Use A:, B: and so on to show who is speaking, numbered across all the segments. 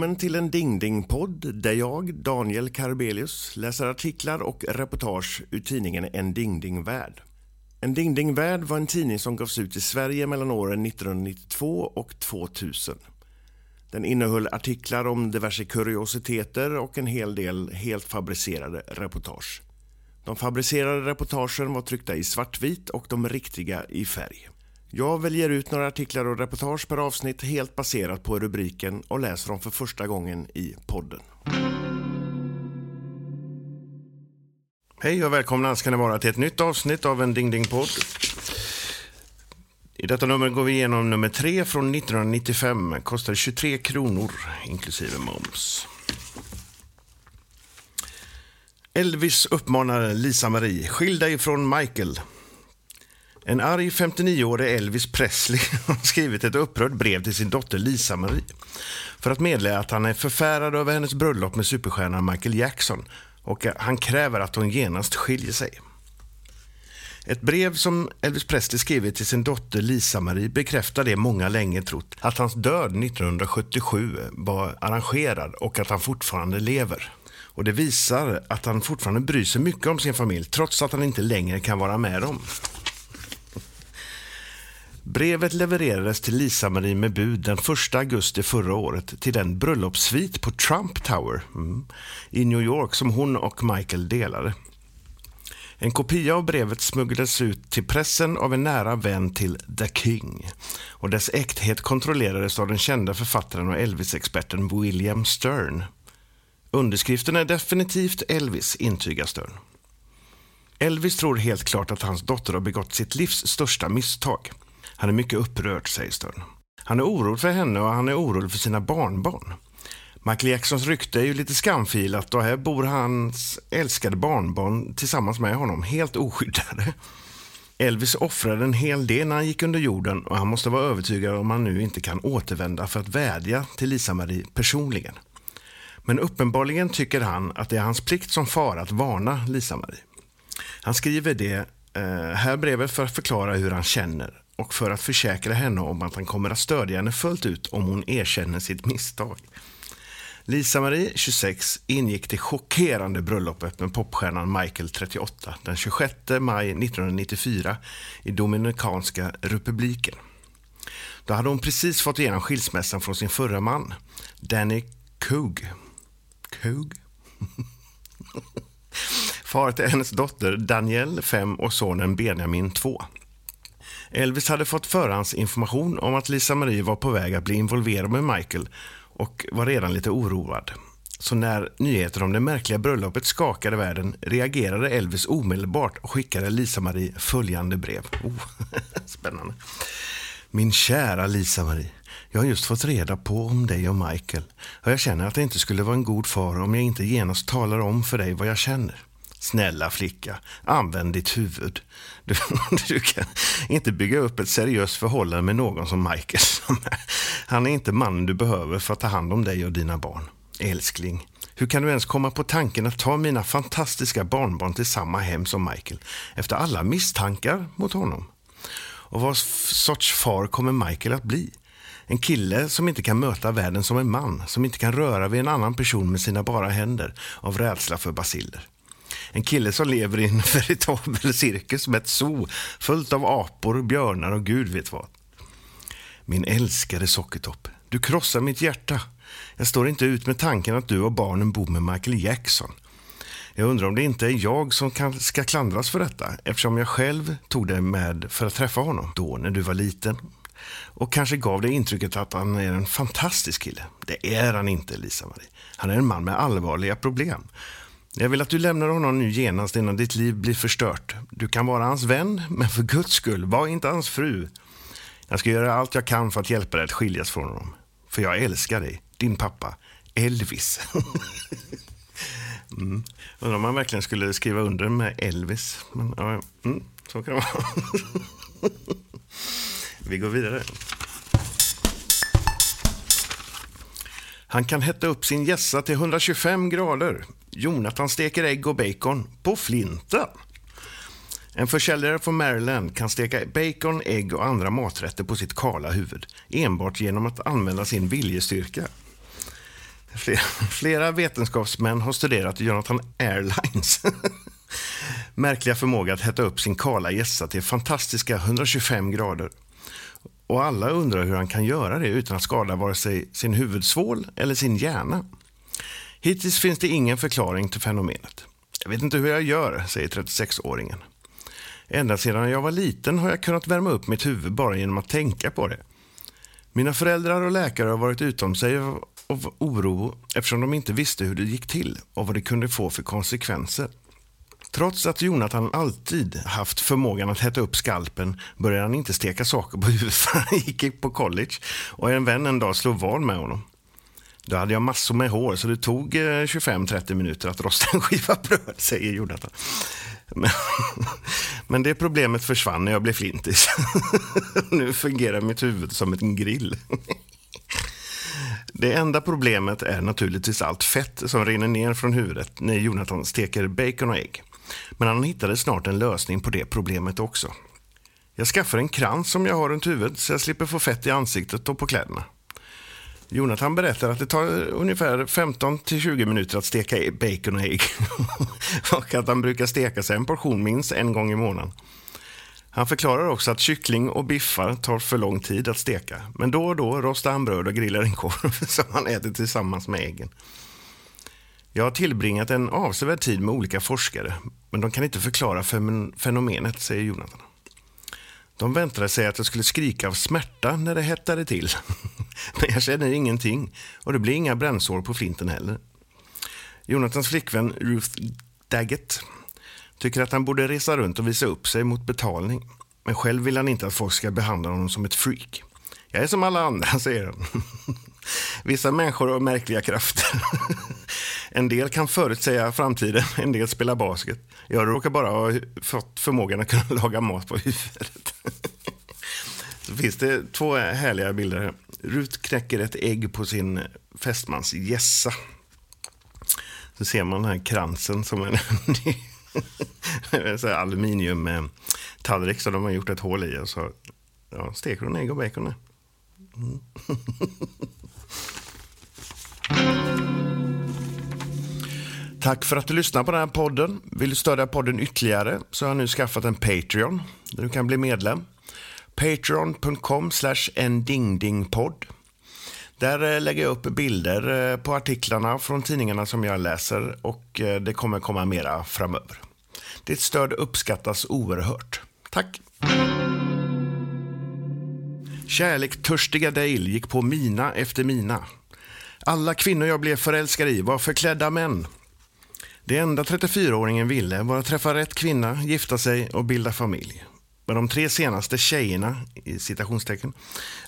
A: Välkommen till en Dingding-podd där jag, Daniel Karbelius, läser artiklar och reportage ur tidningen En Dingding-värld. En Dingding-värld var en tidning som gavs ut i Sverige mellan åren 1992 och 2000. Den innehöll artiklar om diverse kuriositeter och en hel del helt fabricerade reportage. De fabricerade reportagen var tryckta i svartvit och de riktiga i färg. Jag väljer ut några artiklar och reportage per avsnitt helt baserat på rubriken och läser dem för första gången i podden. Hej och välkomna ska ni vara till ett nytt avsnitt av en Ding Ding-podd. I detta nummer går vi igenom nummer tre från 1995. Kostar 23 kronor inklusive moms. Elvis uppmanar Lisa-Marie, skilj dig från Michael. En arg 59-årig Elvis Presley har skrivit ett upprört brev till sin dotter Lisa-Marie för att meddela att han är förfärad över hennes bröllop med superstjärnan Michael Jackson och han kräver att hon genast skiljer sig. Ett brev som Elvis Presley skrivit till sin dotter Lisa-Marie bekräftar det många länge trott, att hans död 1977 var arrangerad och att han fortfarande lever. Och det visar att han fortfarande bryr sig mycket om sin familj trots att han inte längre kan vara med dem. Brevet levererades till Lisa-Marie med bud den 1 augusti förra året till den bröllopssvit på Trump Tower mm, i New York som hon och Michael delade. En kopia av brevet smugglades ut till pressen av en nära vän till The King och dess äkthet kontrollerades av den kända författaren och Elvis-experten William Stern. Underskriften är definitivt Elvis, intygar Stern. Elvis tror helt klart att hans dotter har begått sitt livs största misstag. Han är mycket upprörd, säger Stern. Han är orolig för henne och han är orolig för sina barnbarn. Michael Jacksons rykte är ju lite skamfilat och här bor hans älskade barnbarn tillsammans med honom, helt oskyddade. Elvis offrade en hel del när han gick under jorden och han måste vara övertygad om han nu inte kan återvända för att vädja till Lisa-Marie personligen. Men uppenbarligen tycker han att det är hans plikt som far att varna Lisa-Marie. Han skriver det eh, här brevet för att förklara hur han känner och för att försäkra henne om att han kommer att stödja henne fullt ut om hon erkänner sitt misstag. Lisa-Marie, 26, ingick det chockerande bröllopet med popstjärnan Michael, 38, den 26 maj 1994 i Dominikanska republiken. Då hade hon precis fått igenom skilsmässan från sin förra man, Danny Coog. Coog? Far till hennes dotter Danielle, 5 och sonen Benjamin, 2. Elvis hade fått förhandsinformation om att Lisa Marie var på väg att bli involverad med Michael och var redan lite oroad. Så när nyheter om det märkliga bröllopet skakade världen reagerade Elvis omedelbart och skickade Lisa-Marie följande brev. Oh, spännande. Min kära Lisa-Marie. Jag har just fått reda på om dig och Michael och jag känner att det inte skulle vara en god far om jag inte genast talar om för dig vad jag känner. Snälla flicka, använd ditt huvud. Du, du, kan inte bygga upp ett seriöst förhållande med någon som Michael. Han är inte mannen du behöver för att ta hand om dig och dina barn. Älskling, hur kan du ens komma på tanken att ta mina fantastiska barnbarn till samma hem som Michael efter alla misstankar mot honom? Och vad sorts far kommer Michael att bli? En kille som inte kan möta världen som en man, som inte kan röra vid en annan person med sina bara händer av rädsla för basiller. En kille som lever i en veritabel cirkus med ett zoo fullt av apor, björnar och gud vet vad. Min älskade Sockertopp, du krossar mitt hjärta. Jag står inte ut med tanken att du och barnen bor med Michael Jackson. Jag undrar om det inte är jag som kan, ska klandras för detta eftersom jag själv tog dig med för att träffa honom då när du var liten och kanske gav dig intrycket att han är en fantastisk kille. Det är han inte, Lisa-Marie. Han är en man med allvarliga problem. Jag vill att du lämnar honom nu genast innan ditt liv blir förstört. Du kan vara hans vän, men för guds skull, var inte hans fru. Jag ska göra allt jag kan för att hjälpa dig att skiljas från honom. För jag älskar dig, din pappa, Elvis. mm. Undrar om man verkligen skulle skriva under med Elvis. Men, ja, mm, så kan det vara. Vi går vidare. Han kan hetta upp sin gässa till 125 grader. Jonathan steker ägg och bacon på flinten. En försäljare från Maryland kan steka bacon, ägg och andra maträtter på sitt kala huvud enbart genom att använda sin viljestyrka. Flera, flera vetenskapsmän har studerat Jonathan Airlines märkliga förmåga att hetta upp sin kala gässa till fantastiska 125 grader. Och alla undrar hur han kan göra det utan att skada vare sig sin huvudsvål eller sin hjärna. Hittills finns det ingen förklaring till fenomenet. Jag vet inte hur jag gör, säger 36-åringen. Ända sedan jag var liten har jag kunnat värma upp mitt huvud bara genom att tänka på det. Mina föräldrar och läkare har varit utom sig av oro eftersom de inte visste hur det gick till och vad det kunde få för konsekvenser. Trots att Jonathan alltid haft förmågan att hetta upp skalpen började han inte steka saker på huvudet för han gick på college och en vän en dag slog vad med honom. Då hade jag massor med hår så det tog eh, 25-30 minuter att rosta en skiva bröd, säger Jonathan. Men, men det problemet försvann när jag blev flintis. nu fungerar mitt huvud som en grill. Det enda problemet är naturligtvis allt fett som rinner ner från huvudet när Jonathan steker bacon och ägg. Men han hittade snart en lösning på det problemet också. Jag skaffar en krans som jag har runt huvudet så jag slipper få fett i ansiktet och på kläderna. Jonathan berättar att det tar ungefär 15-20 minuter att steka e- bacon och ägg. och att han brukar steka sig en portion minst en gång i månaden. Han förklarar också att kyckling och biffar tar för lång tid att steka. Men då och då rostar han bröd och grillar en korv som han äter tillsammans med äggen. Jag har tillbringat en avsevärd tid med olika forskare, men de kan inte förklara fenomenet, säger Jonathan. De väntade sig att jag skulle skrika av smärta när det hettade till. Men jag känner ingenting och det blir inga brännsår på flinten heller. Jonathans flickvän Ruth Daggett tycker att han borde resa runt och visa upp sig mot betalning. Men själv vill han inte att folk ska behandla honom som ett freak. Jag är som alla andra, säger han. Vissa människor har märkliga krafter. En del kan förutsäga framtiden, en del spelar basket. Jag råkar bara ha fått förmågan att kunna laga mat på huvudet. Så finns det två härliga bilder här. Rut knäcker ett ägg på sin fästmans gässa. Så ser man den här kransen som en aluminiumtallrik som de har gjort ett hål i. Och så ja, steker hon ägg och bacon. Mm. Tack för att du lyssnar på den här podden. Vill du stödja podden ytterligare så har jag nu skaffat en Patreon där du kan bli medlem. Patreon.com endingdingpodd. Där eh, lägger jag upp bilder eh, på artiklarna från tidningarna som jag läser och eh, det kommer komma mera framöver. Ditt stöd uppskattas oerhört. Tack! Kärlektörstiga Dale gick på mina efter mina. Alla kvinnor jag blev förälskad i var förklädda män. Det enda 34-åringen ville var att träffa rätt kvinna, gifta sig och bilda familj. Men de tre senaste tjejerna, i citationstecken,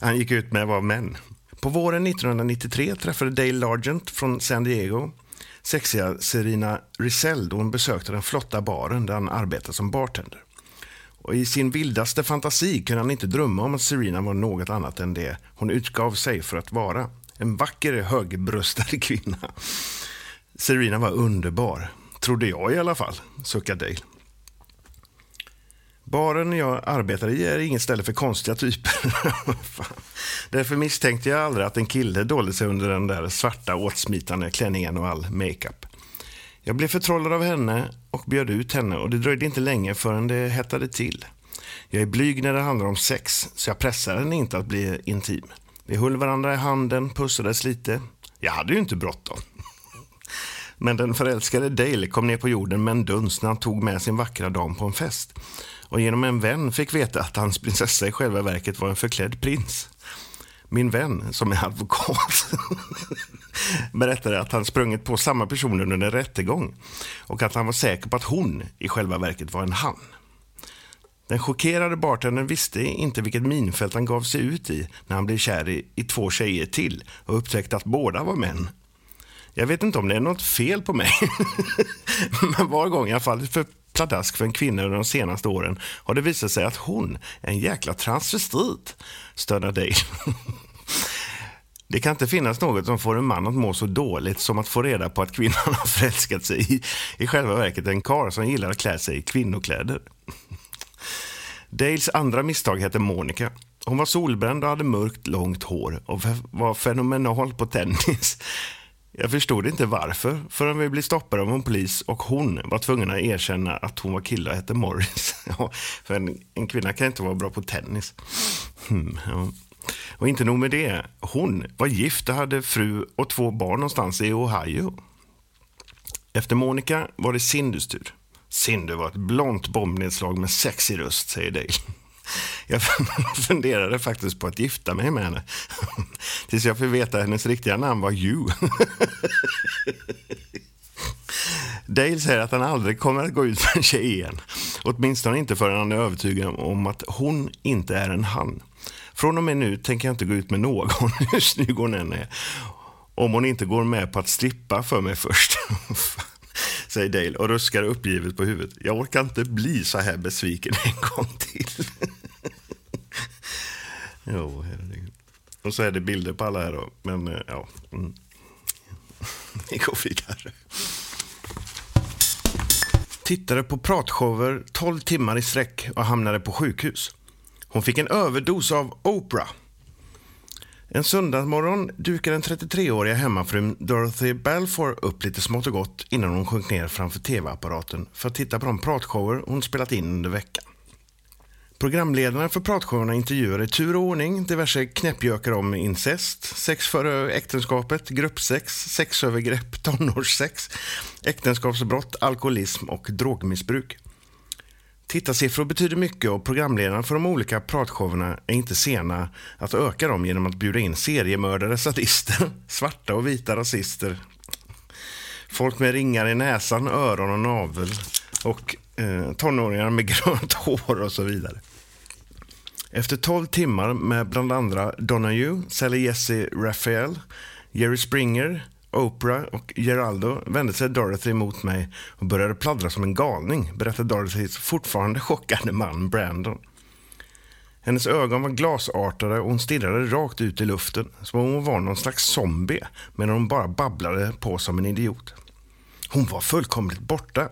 A: han gick ut med var män. På våren 1993 träffade Dale Largent från San Diego sexiga Serena Rizell då hon besökte den flotta baren där han arbetade som bartender. Och I sin vildaste fantasi kunde han inte drömma om att Serena var något annat än det hon utgav sig för att vara. En vacker, högbröstad kvinna. Serena var underbar. Trodde jag i alla fall, suckade Dale. Baren jag arbetade i är inget ställe för konstiga typer. Därför misstänkte jag aldrig att en kille dolde sig under den där svarta åtsmitande klänningen och all makeup. Jag blev förtrollad av henne och bjöd ut henne och det dröjde inte länge förrän det hettade till. Jag är blyg när det handlar om sex, så jag pressade henne inte att bli intim. Vi höll varandra i handen, pussades lite. Jag hade ju inte bråttom. Men den förälskade Dale kom ner på jorden med en duns när han tog med sin vackra dam på en fest. Och genom en vän fick veta att hans prinsessa i själva verket var en förklädd prins. Min vän, som är advokat, berättade att han sprungit på samma person under en rättegång och att han var säker på att hon i själva verket var en han. Den chockerade bartendern visste inte vilket minfält han gav sig ut i när han blev kär i, i två tjejer till och upptäckte att båda var män. Jag vet inte om det är något fel på mig. Men var gång jag fallit för pladask för en kvinna under de senaste åren har det visat sig att hon är en jäkla transvestit, stönar Dale. Det kan inte finnas något som får en man att må så dåligt som att få reda på att kvinnan har förälskat sig i, i själva verket en karl som gillar att klä sig i kvinnokläder. Dales andra misstag hette Monica. Hon var solbränd och hade mörkt långt hår och var fenomenal på tennis. Jag förstod inte varför förrän vi blev stoppade av en polis och hon var tvungen att erkänna att hon var kille och hette Morris. för en, en, kvinna kan inte vara bra på tennis. Hmm, ja. Och inte nog med det, hon var gift och hade fru och två barn någonstans i Ohio. Efter Monica var det Cindys tur. Cindy var ett blont bombnedslag med sexig röst, säger Dale. Jag funderade faktiskt på att gifta mig med henne. Tills jag fick veta att hennes riktiga namn var Hugh. Dale säger att han aldrig kommer att gå ut med en tjej igen. Åtminstone inte förrän han är övertygad om att hon inte är en han. Från och med nu tänker jag inte gå ut med någon, hur snygg hon än är. Om hon inte går med på att strippa för mig först. säger Dale och ruskar uppgivet på huvudet. Jag orkar inte bli så här besviken en gång till jo, herregud. Och så är det bilder på alla här då. Men eh, ja. Mm. Vi går vidare. Tittade på pratshower 12 timmar i sträck och hamnade på sjukhus. Hon fick en överdos av Oprah. En söndagsmorgon dukade den 33-åriga hemmafrun Dorothy Balfour upp lite smått och gott innan hon sjönk ner framför tv-apparaten för att titta på de pratshower hon spelat in under veckan. Programledarna för pratshowerna intervjuar i tur och ordning diverse knäppjökar om incest, sex före äktenskapet, gruppsex, sexövergrepp, tonårssex, äktenskapsbrott, alkoholism och drogmissbruk. Tittarsiffror betyder mycket och programledarna för de olika pratshowerna är inte sena att öka dem genom att bjuda in seriemördare, sadister, svarta och vita rasister, folk med ringar i näsan, öron och navel och eh, tonåringar med grönt hår och så vidare. Efter 12 timmar med bland andra Donahue, Sally Jesse Raphael, Jerry Springer, Oprah och Geraldo vände sig Dorothy mot mig och började pladdra som en galning, berättade Dorothys fortfarande chockade man Brandon. Hennes ögon var glasartade och hon stirrade rakt ut i luften som om hon var någon slags zombie medan hon bara babblade på som en idiot. Hon var fullkomligt borta.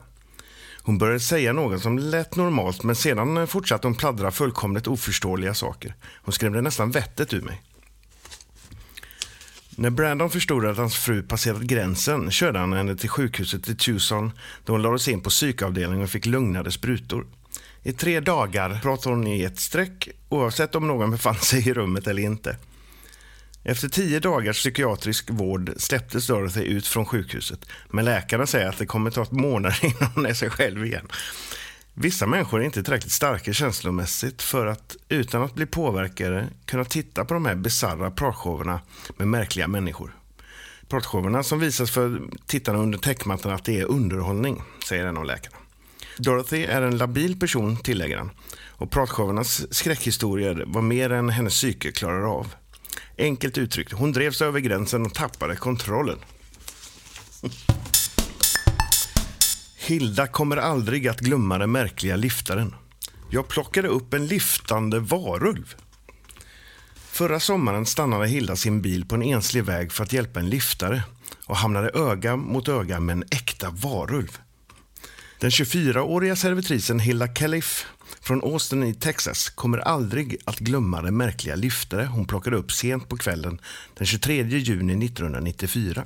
A: Hon började säga något som lät normalt men sedan fortsatte hon pladdra fullkomligt oförståeliga saker. Hon skrämde nästan vettet ur mig. När Brandon förstod att hans fru passerat gränsen körde han henne till sjukhuset i Tucson då hon lades in på psykavdelningen och fick lugnade sprutor. I tre dagar pratade hon i ett streck oavsett om någon befann sig i rummet eller inte. Efter tio dagars psykiatrisk vård släpptes Dorothy ut från sjukhuset men läkarna säger att det kommer ta månader innan hon är sig själv igen. Vissa människor är inte tillräckligt starka känslomässigt för att utan att bli påverkade kunna titta på de här bisarra pratshowerna med märkliga människor. Pratshowerna som visas för tittarna under täckmattan att det är underhållning, säger en av läkarna. Dorothy är en labil person, tillägger han. Och pratshowernas skräckhistorier var mer än hennes psyke klarar av. Enkelt uttryckt, hon drevs över gränsen och tappade kontrollen. Hilda kommer aldrig att glömma den märkliga liftaren. Jag plockade upp en liftande varulv. Förra sommaren stannade Hilda sin bil på en enslig väg för att hjälpa en liftare och hamnade öga mot öga med en äkta varulv. Den 24-åriga servitrisen Hilda Califf från Austin i Texas kommer aldrig att glömma den märkliga liftare hon plockade upp sent på kvällen den 23 juni 1994.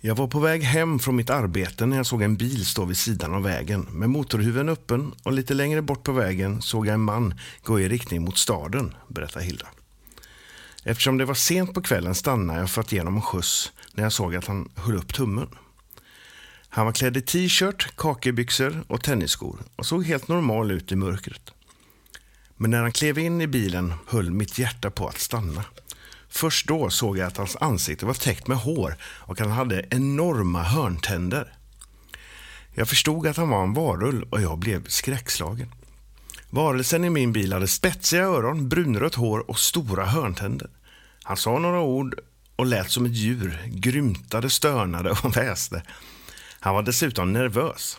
A: Jag var på väg hem från mitt arbete när jag såg en bil stå vid sidan av vägen med motorhuven öppen och lite längre bort på vägen såg jag en man gå i riktning mot staden, berättar Hilda. Eftersom det var sent på kvällen stannade jag för att ge honom en skjuts när jag såg att han höll upp tummen. Han var klädd i t-shirt, kakebyxor och tennisskor och såg helt normal ut i mörkret. Men när han klev in i bilen höll mitt hjärta på att stanna. Först då såg jag att hans ansikte var täckt med hår och han hade enorma hörntänder. Jag förstod att han var en varulv och jag blev skräckslagen. Varelsen i min bil hade spetsiga öron, brunrött hår och stora hörntänder. Han sa några ord och lät som ett djur, grymtade, stönade och väste. Han var dessutom nervös.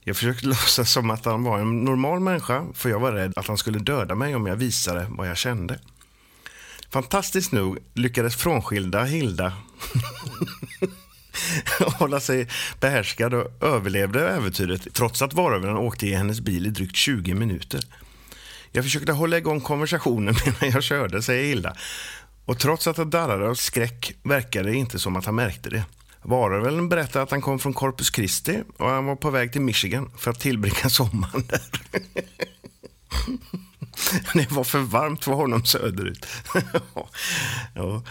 A: Jag försökte låtsas som att han var en normal människa för jag var rädd att han skulle döda mig om jag visade vad jag kände. Fantastiskt nog lyckades frånskilda Hilda hålla sig behärskad och överlevde äventyret trots att varulven åkte i hennes bil i drygt 20 minuter. Jag försökte hålla igång konversationen medan jag körde, säger Hilda. Och trots att han darrade av skräck verkade det inte som att han märkte det. Varulven berättade att han kom från Corpus Christi och han var på väg till Michigan för att tillbringa sommaren där. Det var för varmt för honom söderut. ja.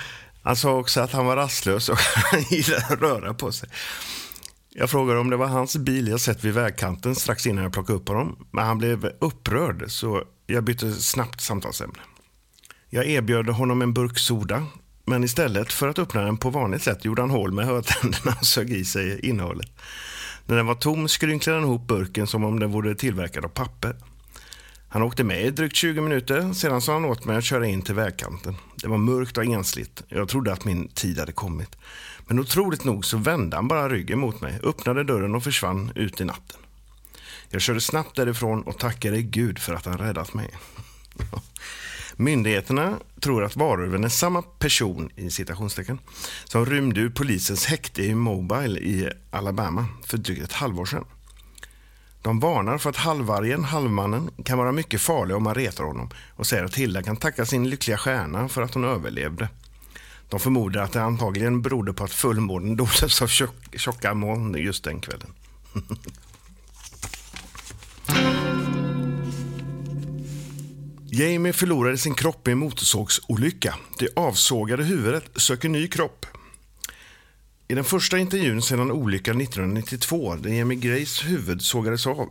A: Han sa också att han var rastlös och han gillade att röra på sig. Jag frågade om det var hans bil jag sett vid vägkanten strax innan jag plockade upp honom. Men han blev upprörd så jag bytte snabbt samtalsämne. Jag erbjöd honom en burk soda. Men istället för att öppna den på vanligt sätt gjorde han hål med hörtänderna och sög i sig innehållet. När den var tom skrynklade han ihop burken som om den vore tillverkad av papper. Han åkte med i drygt 20 minuter, sedan sa han åt mig att köra in till vägkanten. Det var mörkt och ensligt. Jag trodde att min tid hade kommit. Men otroligt nog så vände han bara ryggen mot mig, öppnade dörren och försvann ut i natten. Jag körde snabbt därifrån och tackade Gud för att han räddat mig. Myndigheterna tror att varulven är samma person i citationstecken som rymde ur polisens häkte i Mobile i Alabama för drygt ett halvår sedan. De varnar för att halvvargen, halvmannen, kan vara mycket farlig om man retar honom och säger att Hilda kan tacka sin lyckliga stjärna för att hon överlevde. De förmodar att det antagligen berodde på att fullmånen doldes av tjocka moln just den kvällen. Jamie förlorade sin kropp i en motorsågsolycka. Det avsågade huvudet söker ny kropp. I den första intervjun sedan olyckan 1992, där Jamie Grays huvud sågades av,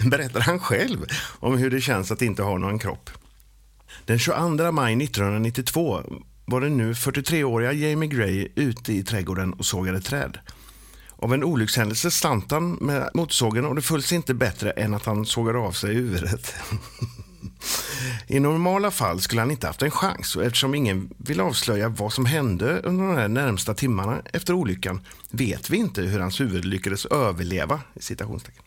A: berättar han själv om hur det känns att inte ha någon kropp. Den 22 maj 1992 var den nu 43-åriga Jamie Gray ute i trädgården och sågade träd. Av en olyckshändelse slant han med motorsågen och det föll sig inte bättre än att han sågade av sig huvudet. I normala fall skulle han inte haft en chans och eftersom ingen vill avslöja vad som hände under de här närmsta timmarna efter olyckan vet vi inte hur hans huvud lyckades överleva. citationstecken.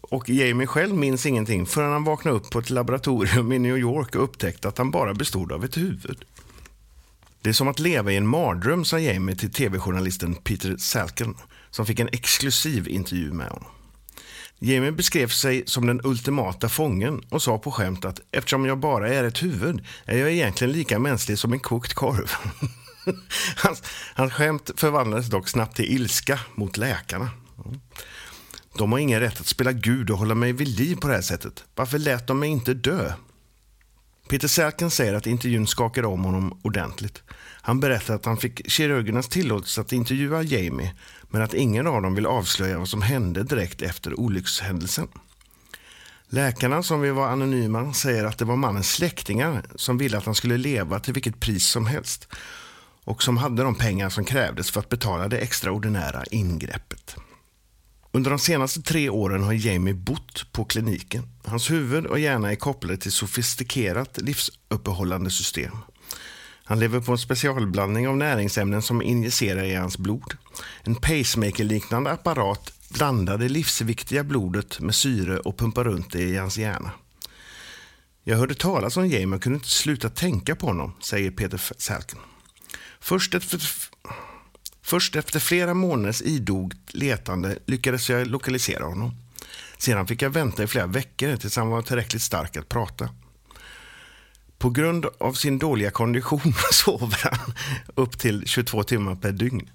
A: Och Jamie själv minns ingenting förrän han vaknade upp på ett laboratorium i New York och upptäckte att han bara bestod av ett huvud. Det är som att leva i en mardröm, sa Jamie till tv-journalisten Peter Salken som fick en exklusiv intervju med honom. Jamie beskrev sig som den ultimata fången och sa på skämt att eftersom jag bara är ett huvud är jag egentligen lika mänsklig som en kokt korv. hans, hans skämt förvandlades dock snabbt till ilska mot läkarna. De har ingen rätt att spela Gud och hålla mig vid liv på det här sättet. Varför lät de mig inte dö? Peter Selken säger att intervjun skakade om honom ordentligt. Han berättar att han fick kirurgernas tillåtelse att intervjua Jamie men att ingen av dem vill avslöja vad som hände direkt efter olyckshändelsen. Läkarna som vill vara anonyma säger att det var mannens släktingar som ville att han skulle leva till vilket pris som helst och som hade de pengar som krävdes för att betala det extraordinära ingreppet. Under de senaste tre åren har Jamie bott på kliniken. Hans huvud och hjärna är kopplade till sofistikerat livsuppehållande system. Han lever på en specialblandning av näringsämnen som injicerar i hans blod. En pacemaker-liknande apparat blandar det livsviktiga blodet med syre och pumpar runt det i hans hjärna. Jag hörde talas om Jamie och kunde inte sluta tänka på honom, säger Peter Salken. Först ett först efter flera månaders idogt letande lyckades jag lokalisera honom. Sedan fick jag vänta i flera veckor tills han var tillräckligt stark att prata. På grund av sin dåliga kondition sover han upp till 22 timmar per dygn.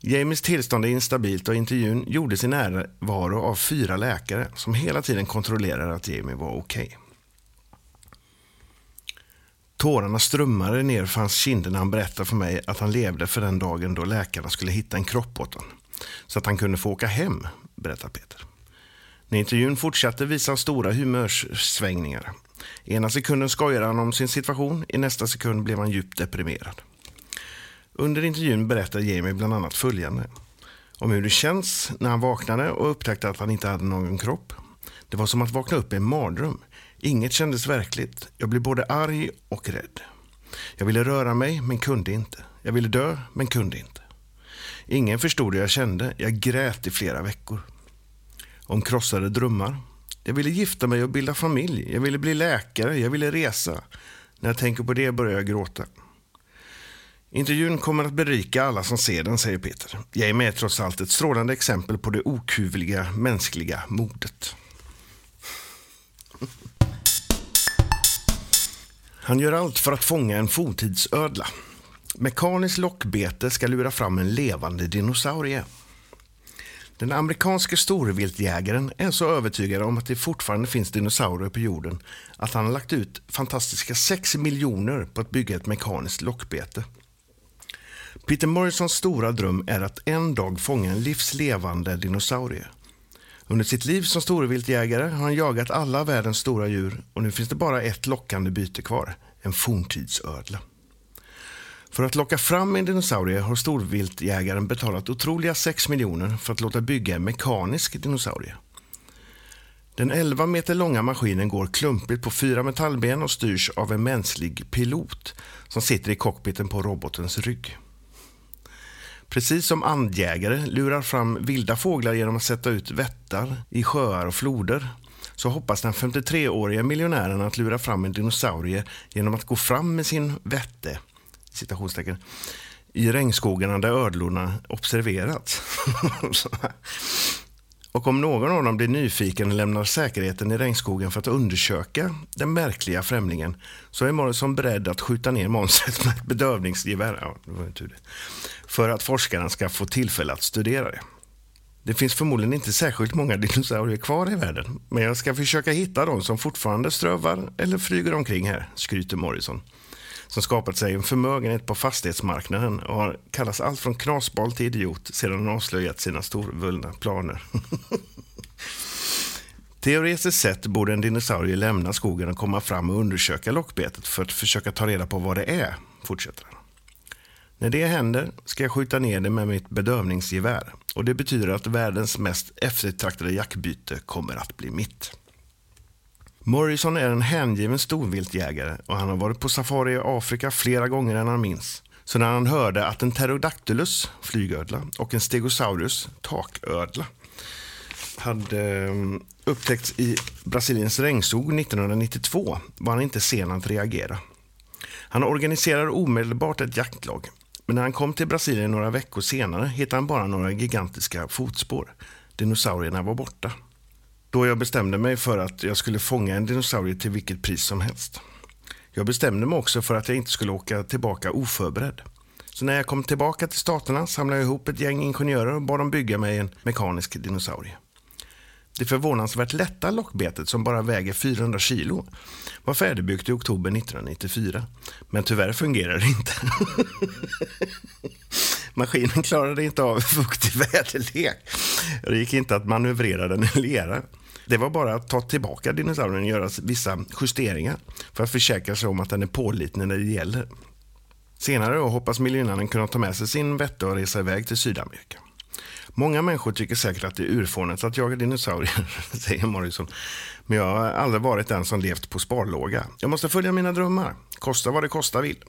A: Jamies tillstånd är instabilt och intervjun gjordes i närvaro av fyra läkare som hela tiden kontrollerade att Jamie var okej. Okay. Tårarna strömmade ner för hans kinder när han berättade för mig att han levde för den dagen då läkarna skulle hitta en kropp åt honom. Så att han kunde få åka hem, berättar Peter. När intervjun fortsatte visade han stora humörsvängningar. Ena sekunden skojade han om sin situation, i nästa sekund blev han djupt deprimerad. Under intervjun berättar Jamie bland annat följande. Om hur det känns när han vaknade och upptäckte att han inte hade någon kropp. Det var som att vakna upp i en mardröm. Inget kändes verkligt. Jag blev både arg och rädd. Jag ville röra mig, men kunde inte. Jag ville dö, men kunde inte. Ingen förstod hur jag kände. Jag grät i flera veckor. Om krossade drömmar, jag ville gifta mig och bilda familj. Jag ville bli läkare. Jag ville resa. När jag tänker på det börjar jag gråta. Intervjun kommer att berika alla som ser den, säger Peter. Jamie är trots allt ett strålande exempel på det okuvliga mänskliga modet. Han gör allt för att fånga en forntidsödla. Mekaniskt lockbete ska lura fram en levande dinosaurie. Den amerikanske storviltjägaren är så övertygad om att det fortfarande finns dinosaurier på jorden att han har lagt ut fantastiska 6 miljoner på att bygga ett mekaniskt lockbete. Peter Morrisons stora dröm är att en dag fånga en livslevande dinosaurie. Under sitt liv som storviltjägare har han jagat alla världens stora djur och nu finns det bara ett lockande byte kvar, en forntidsödla. För att locka fram en dinosaurie har storviltjägaren betalat otroliga 6 miljoner för att låta bygga en mekanisk dinosaurie. Den 11 meter långa maskinen går klumpigt på fyra metallben och styrs av en mänsklig pilot som sitter i cockpiten på robotens rygg. Precis som andjägare lurar fram vilda fåglar genom att sätta ut vättar i sjöar och floder så hoppas den 53-åriga miljonären att lura fram en dinosaurie genom att gå fram med sin vätte citationstecken, i regnskogarna där ödlorna observerats. och om någon av dem blir nyfiken lämnar säkerheten i regnskogen för att undersöka den märkliga främlingen så är Morrison beredd att skjuta ner monstret med ett bedövningsgevär. Ja, det var tur. För att forskaren ska få tillfälle att studera det. Det finns förmodligen inte särskilt många dinosaurier kvar i världen, men jag ska försöka hitta de som fortfarande strövar eller flyger omkring här, skryter Morrison som skapat sig en förmögenhet på fastighetsmarknaden och har kallats allt från knasboll till idiot sedan han avslöjat sina storvulna planer. Teoretiskt sett borde en dinosaurie lämna skogen och komma fram och undersöka lockbetet för att försöka ta reda på vad det är, fortsätter han. När det händer ska jag skjuta ner det med mitt bedövningsgevär och det betyder att världens mest eftertraktade jaktbyte kommer att bli mitt. Morrison är en hängiven storviltjägare och han har varit på safari i Afrika flera gånger än han minns. Så när han hörde att en pterodactylus, flygödla, och en stegosaurus, taködla, hade mm, upptäckts i Brasiliens regnskog 1992 var han inte sen att reagera. Han organiserade omedelbart ett jaktlag. Men när han kom till Brasilien några veckor senare hittade han bara några gigantiska fotspår. Dinosaurierna var borta. Då jag bestämde mig för att jag skulle fånga en dinosaurie till vilket pris som helst. Jag bestämde mig också för att jag inte skulle åka tillbaka oförberedd. Så när jag kom tillbaka till staterna samlade jag ihop ett gäng ingenjörer och bad dem bygga mig en mekanisk dinosaurie. Det förvånansvärt lätta lockbetet som bara väger 400 kilo var färdigbyggt i oktober 1994. Men tyvärr fungerar det inte. Maskinen klarade inte av fuktig väderlek. Det gick inte att manövrera den i lera. Det var bara att ta tillbaka dinosaurien och göra vissa justeringar för att försäkra sig om att den är pålitlig när det gäller. Senare hoppas miljonären kunna ta med sig sin vette och resa iväg till Sydamerika. Många människor tycker säkert att det är urfånigt att jaga dinosaurier, säger Morrison. Men jag har aldrig varit den som levt på sparlåga. Jag måste följa mina drömmar, kosta vad det kosta vill.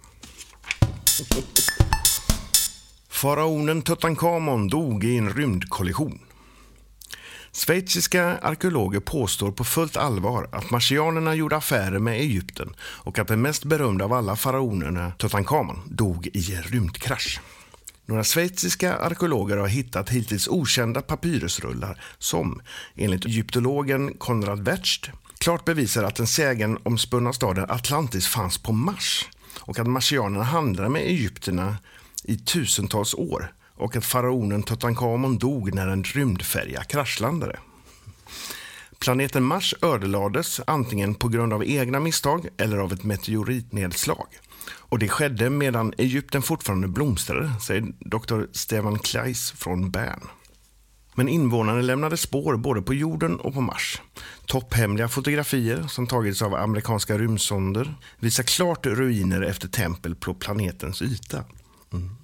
A: Faraonen Tutankhamon dog i en rymdkollision. Schweiziska arkeologer påstår på fullt allvar att marsianerna gjorde affärer med Egypten och att den mest berömda av alla faraonerna, Tutankhamon, dog i en rymdkrasch. Några schweiziska arkeologer har hittat hittills okända papyrusrullar som, enligt egyptologen Konrad Wertzt, klart bevisar att den sägen om spunna staden Atlantis fanns på Mars och att marsianerna handlade med egyptierna i tusentals år och att faraonen Tutankhamon dog när en rymdfärja kraschlandade. Planeten Mars ödelades antingen på grund av egna misstag eller av ett meteoritnedslag. Och det skedde medan Egypten fortfarande blomstrade, säger Dr. Stefan Kleis från Bern. Men invånarna lämnade spår både på jorden och på Mars. Topphemliga fotografier som tagits av amerikanska rymdsonder visar klart ruiner efter tempel på planetens yta. Mm.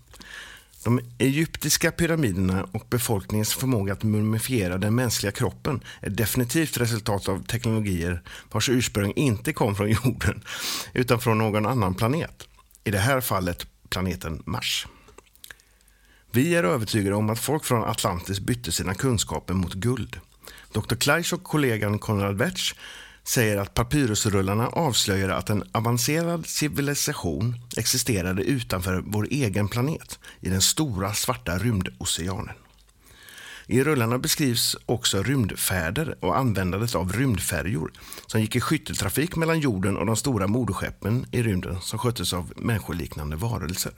A: De egyptiska pyramiderna och befolkningens förmåga att mumifiera den mänskliga kroppen är definitivt resultat av teknologier vars ursprung inte kom från jorden utan från någon annan planet. I det här fallet planeten Mars. Vi är övertygade om att folk från Atlantis bytte sina kunskaper mot guld. Dr. Kleisch och kollegan Konrad Wertz säger att papyrusrullarna avslöjar att en avancerad civilisation existerade utanför vår egen planet i den stora svarta rymdoceanen. I rullarna beskrivs också rymdfärder och användandet av rymdfärjor som gick i skytteltrafik mellan jorden och de stora moderskeppen i rymden som sköttes av människoliknande varelser.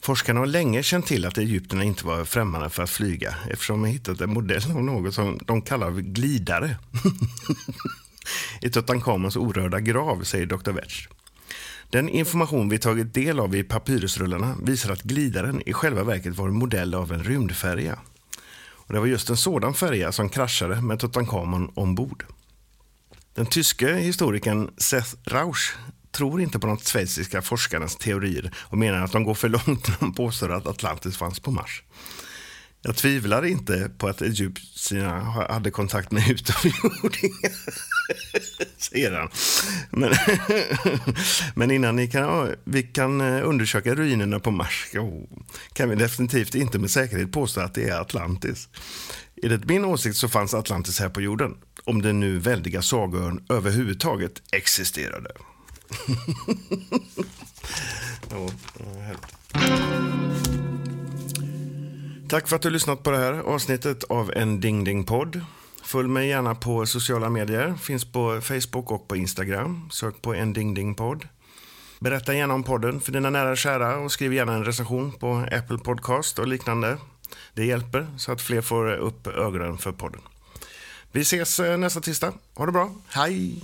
A: Forskarna har länge känt till att egyptierna inte var främmande för att flyga eftersom de hittat en modell av något som de kallar glidare. I Tutankhamons orörda grav, säger Dr. Vetch. Den information vi tagit del av i papyrusrullarna visar att glidaren i själva verket var en modell av en rymdfärja. Och det var just en sådan färja som kraschade med Tutankhamon ombord. Den tyske historikern Seth Rausch tror inte på de schweiziska forskarnas teorier och menar att de går för långt när de påstår att Atlantis fanns på Mars. Jag tvivlar inte på att egyptierna hade kontakt med utomjordingar, säger han. Men, men innan ni kan, vi kan eh, undersöka ruinerna på Mars kan vi definitivt inte med säkerhet påstå att det är Atlantis. Enligt min åsikt så fanns Atlantis här på jorden, om den nu väldiga sagoön överhuvudtaget existerade. Tack för att du har lyssnat på det här avsnittet av en Ding Ding podd. Följ mig gärna på sociala medier. Finns på Facebook och på Instagram. Sök på en Ding Ding podd. Berätta gärna om podden för dina nära och kära och skriv gärna en recension på Apple Podcast och liknande. Det hjälper så att fler får upp ögonen för podden. Vi ses eh, nästa tisdag. Ha det bra. Hej!